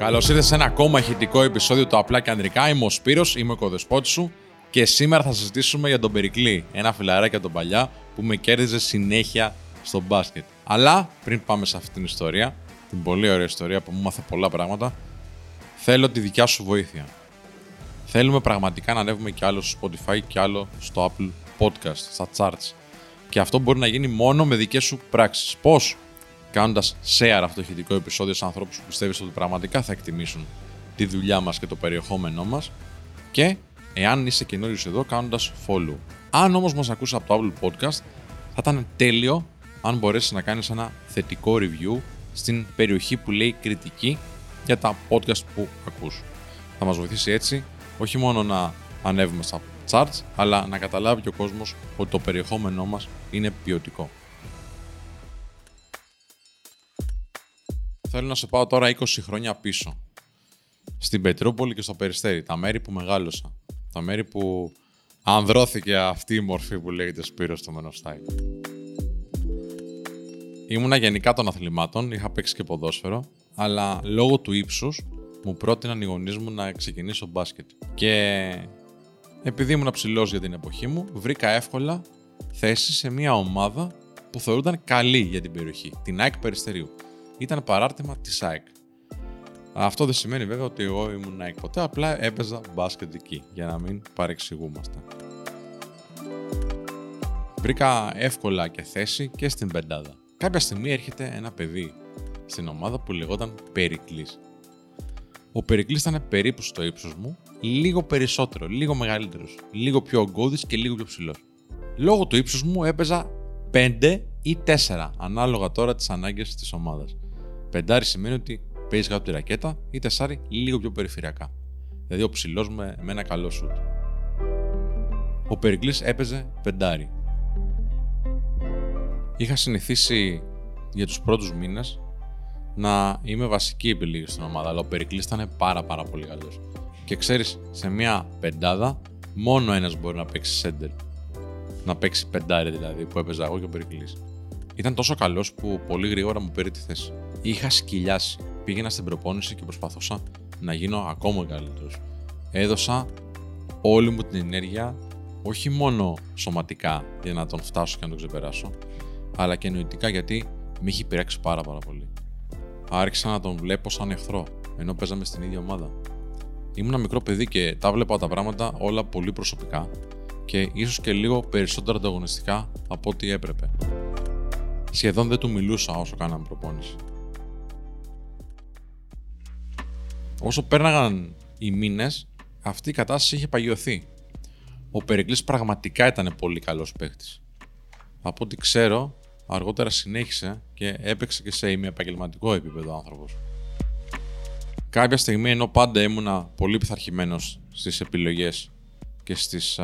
Καλώς ήρθατε σε ένα ακόμα ηχητικό επεισόδιο του Απλά και Ανδρικά. Είμαι ο Σπύρος, είμαι ο κοδεσπότης σου και σήμερα θα συζητήσουμε για τον Περικλή. Ένα φιλαράκι από τον παλιά που με κέρδιζε συνέχεια στο μπάσκετ. Αλλά πριν πάμε σε αυτή την ιστορία, την πολύ ωραία ιστορία που μου μάθε πολλά πράγματα, θέλω τη δικιά σου βοήθεια. Θέλουμε πραγματικά να ανέβουμε κι άλλο στο Spotify και άλλο στο Apple Podcast, στα charts. Και αυτό μπορεί να γίνει μόνο με δικές σου πράξεις. Πώς; Κάνοντας share αυτό το ηχητικό επεισόδιο σε ανθρώπους που πιστεύεις ότι πραγματικά θα εκτιμήσουν τη δουλειά μας και το περιεχόμενό μας. Και εάν είσαι καινούριο εδώ, κάνοντας follow. Αν όμως μας ακούσει από το Apple Podcast, θα ήταν τέλειο αν μπορέσεις να κάνεις ένα θετικό review στην περιοχή που λέει κριτική για τα podcast που ακούς. Θα μας βοηθήσει έτσι όχι μόνο να ανέβουμε στα charts, αλλά να καταλάβει και ο κόσμος ότι το περιεχόμενό μας είναι ποιοτικό. Θέλω να σε πάω τώρα 20 χρόνια πίσω. Στην Πετρούπολη και στο Περιστέρι, τα μέρη που μεγάλωσα. Τα μέρη που ανδρώθηκε αυτή η μορφή που λέγεται Σπύρος στο Μενοστάι. Ήμουνα γενικά των αθλημάτων, είχα παίξει και ποδόσφαιρο, αλλά λόγω του ύψους μου πρότειναν οι γονείς μου να ξεκινήσω μπάσκετ. Και επειδή ήμουν ψηλός για την εποχή μου, βρήκα εύκολα θέση σε μια ομάδα που θεωρούνταν καλή για την περιοχή, την ΑΕΚ Περιστερίου. Ήταν παράρτημα της ΑΕΚ. Αυτό δεν σημαίνει βέβαια ότι εγώ ήμουν ΑΕΚ ποτέ, απλά έπαιζα μπάσκετ εκεί, για να μην παρεξηγούμαστε. Βρήκα εύκολα και θέση και στην πεντάδα. Κάποια στιγμή έρχεται ένα παιδί στην ομάδα που λεγόταν Περικλής. Ο Περικλής ήταν περίπου στο ύψος μου, λίγο περισσότερο, λίγο μεγαλύτερος, λίγο πιο ογκώδης και λίγο πιο ψηλός. Λόγω του ύψους μου έπαιζα 5 ή 4, ανάλογα τώρα τις ανάγκες της ομάδας. Πεντάρι σημαίνει ότι παίζεις κάτω τη ρακέτα ή τεσσάρι λίγο πιο περιφερειακά. Δηλαδή ο ψηλός με, με ένα καλό σουτ. Ο Περικλής έπαιζε πεντάρι. Είχα συνηθίσει για τους πρώτους μήνες να είμαι βασική επιλογή στην ομάδα, αλλά ο Περικλής ήταν πάρα πάρα πολύ καλός. Και ξέρεις, σε μια πεντάδα μόνο ένας μπορεί να παίξει σέντερ. Να παίξει πεντάρι δηλαδή, που έπαιζα εγώ και ο Περικλής. Ήταν τόσο καλός που πολύ γρήγορα μου πήρε τη θέση. Είχα σκυλιάσει. Πήγαινα στην προπόνηση και προσπαθούσα να γίνω ακόμα καλύτερος. Έδωσα όλη μου την ενέργεια, όχι μόνο σωματικά για να τον φτάσω και να τον ξεπεράσω, αλλά και νοητικά γιατί με είχε πειράξει πάρα πάρα πολύ. Άρχισα να τον βλέπω σαν εχθρό, ενώ παίζαμε στην ίδια ομάδα. Ήμουν ένα μικρό παιδί και τα βλέπα τα πράγματα όλα πολύ προσωπικά και ίσως και λίγο περισσότερο ανταγωνιστικά από ό,τι έπρεπε. Σχεδόν δεν του μιλούσα όσο κάναμε προπόνηση. Όσο πέρναγαν οι μήνες, αυτή η κατάσταση είχε παγιωθεί. Ο Περικλής πραγματικά ήταν πολύ καλός παίχτης. Από ό,τι ξέρω, αργότερα συνέχισε και έπαιξε και σε επαγγελματικό επίπεδο άνθρωπος. Κάποια στιγμή, ενώ πάντα ήμουνα πολύ πειθαρχημένος στις επιλογές και στις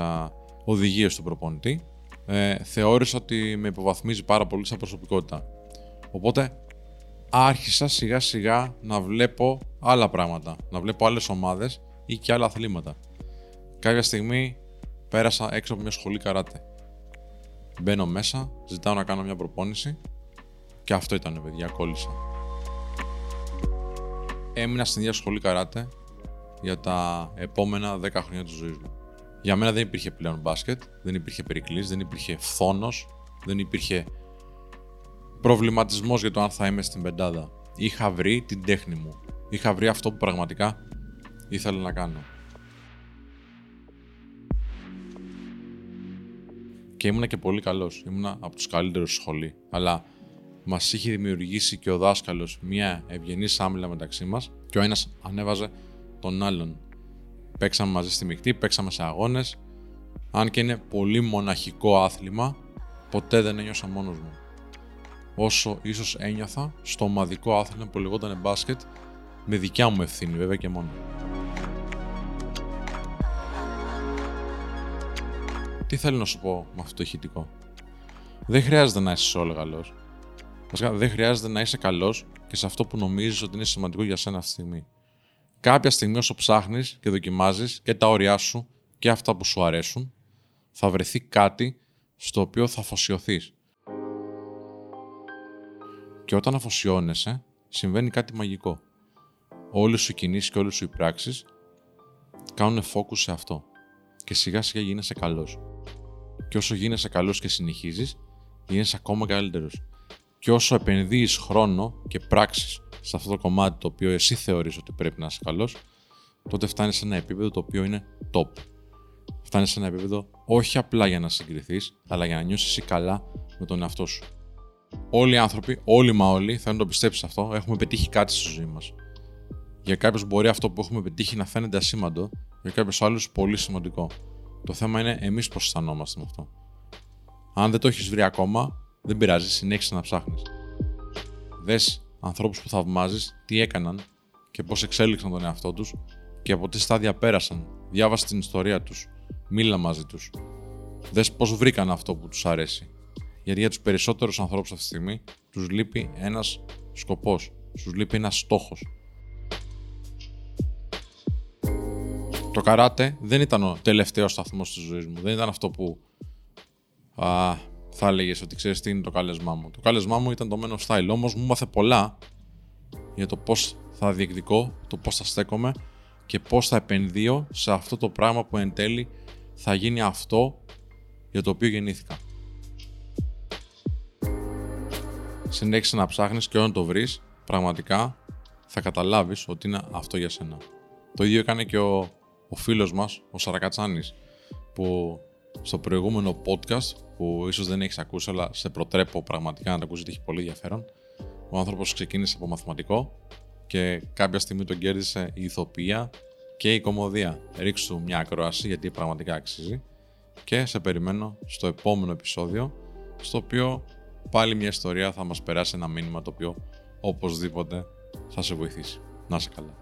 οδηγίες του προπονητή, ε, θεώρησα ότι με υποβαθμίζει πάρα πολύ σαν προσωπικότητα. Οπότε άρχισα σιγά σιγά να βλέπω άλλα πράγματα, να βλέπω άλλες ομάδες ή και άλλα αθλήματα. Κάποια στιγμή πέρασα έξω από μια σχολή καράτε. Μπαίνω μέσα, ζητάω να κάνω μια προπόνηση και αυτό ήταν παιδιά, κόλλησα. Έμεινα στην ίδια σχολή καράτε για τα επόμενα 10 χρόνια της ζωής μου. Για μένα δεν υπήρχε πλέον μπάσκετ, δεν υπήρχε περικλής, δεν υπήρχε φθόνος, δεν υπήρχε προβληματισμός για το αν θα είμαι στην πεντάδα. Είχα βρει την τέχνη μου. Είχα βρει αυτό που πραγματικά ήθελα να κάνω. Και ήμουνα και πολύ καλός. Ήμουνα από τους καλύτερους στη σχολή. Αλλά μας είχε δημιουργήσει και ο δάσκαλος μια ευγενή άμυλα μεταξύ μας και ο ένας ανέβαζε τον άλλον. Παίξαμε μαζί στη μεικτή, παίξαμε σε αγώνες. Αν και είναι πολύ μοναχικό άθλημα, ποτέ δεν ένιωσα μόνος μου. Όσο ίσως ένιωθα στο ομαδικό άθλημα που λεγόταν μπάσκετ, με δικιά μου ευθύνη βέβαια και μόνο. Τι θέλω να σου πω με αυτό το ηχητικό; Δεν χρειάζεται να είσαι όλο καλός. δεν χρειάζεται να είσαι καλός και σε αυτό που νομίζεις ότι είναι σημαντικό για σένα αυτή τη στιγμή. Κάποια στιγμή, όσο ψάχνεις και δοκιμάζεις και τα όρια σου και αυτά που σου αρέσουν, θα βρεθεί κάτι στο οποίο θα αφοσιωθείς. Και όταν αφοσιώνεσαι, συμβαίνει κάτι μαγικό. όλες σου οι κινήσεις και όλες σου οι πράξεις κάνουν focus σε αυτό. Και σιγά σιγά γίνεσαι καλός. Και όσο γίνεσαι καλός και συνεχίζεις, γίνεσαι ακόμα καλύτερος. Και όσο επενδύεις χρόνο και πράξεις σε αυτό το κομμάτι το οποίο εσύ θεωρείς ότι πρέπει να είσαι καλός, τότε φτάνεις σε ένα επίπεδο το οποίο είναι top. Φτάνεις σε ένα επίπεδο όχι απλά για να συγκριθείς, αλλά για να νιώσεις εσύ καλά με τον εαυτό σου. Όλοι οι άνθρωποι, όλοι μα όλοι, θέλουν να το πιστέψεις αυτό, έχουμε πετύχει κάτι στη ζωή μας. Για κάποιους μπορεί αυτό που έχουμε πετύχει να φαίνεται ασήμαντο, για κάποιους άλλους πολύ σημαντικό. Το θέμα είναι εμείς πώς αισθανόμαστε με αυτό. Αν δεν το έχεις βρει ακόμα, δεν πειράζει, συνέχισε να ψάχνεις. Δες ανθρώπους που θαυμάζεις τι έκαναν και πώς εξέλιξαν τον εαυτό τους και από τι στάδια πέρασαν. Διάβασε την ιστορία τους. Μίλα μαζί τους. Δες πώς βρήκαν αυτό που τους αρέσει. Γιατί για τους περισσότερους ανθρώπους αυτή τη στιγμή τους λείπει ένας σκοπός. Τους λείπει ένας στόχος. Το καράτε δεν ήταν ο τελευταίος σταθμός της ζωής μου. Δεν ήταν αυτό που α, θα έλεγες ότι ξέρεις τι είναι το κάλεσμά μου. Το κάλεσμά μου ήταν το Men of Style. Όμως μου μάθε πολλά για το πώς θα διεκδικώ, το πώς θα στέκομαι και πώς θα επενδύω σε αυτό το πράγμα που εν τέλει θα γίνει αυτό για το οποίο γεννήθηκα. Συνέχισε να ψάχνεις και όταν το βρεις, πραγματικά θα καταλάβεις ότι είναι αυτό για σένα. Το ίδιο έκανε και ο, ο φίλος μας, ο Σαρακατσάνης, που στο προηγούμενο podcast, που ίσως δεν έχεις ακούσει, αλλά σε προτρέπω πραγματικά να το ακούσεις, έχει πολύ ενδιαφέρον. Ο άνθρωπος ξεκίνησε από μαθηματικό και κάποια στιγμή τον κέρδισε η ηθοποιία και η κομμωδία. Ρίξου μια ακρόαση γιατί πραγματικά αξίζει και σε περιμένω στο επόμενο επεισόδιο στο οποίο πάλι μια ιστορία θα μας περάσει ένα μήνυμα το οποίο οπωσδήποτε θα σε βοηθήσει. Να σε καλά.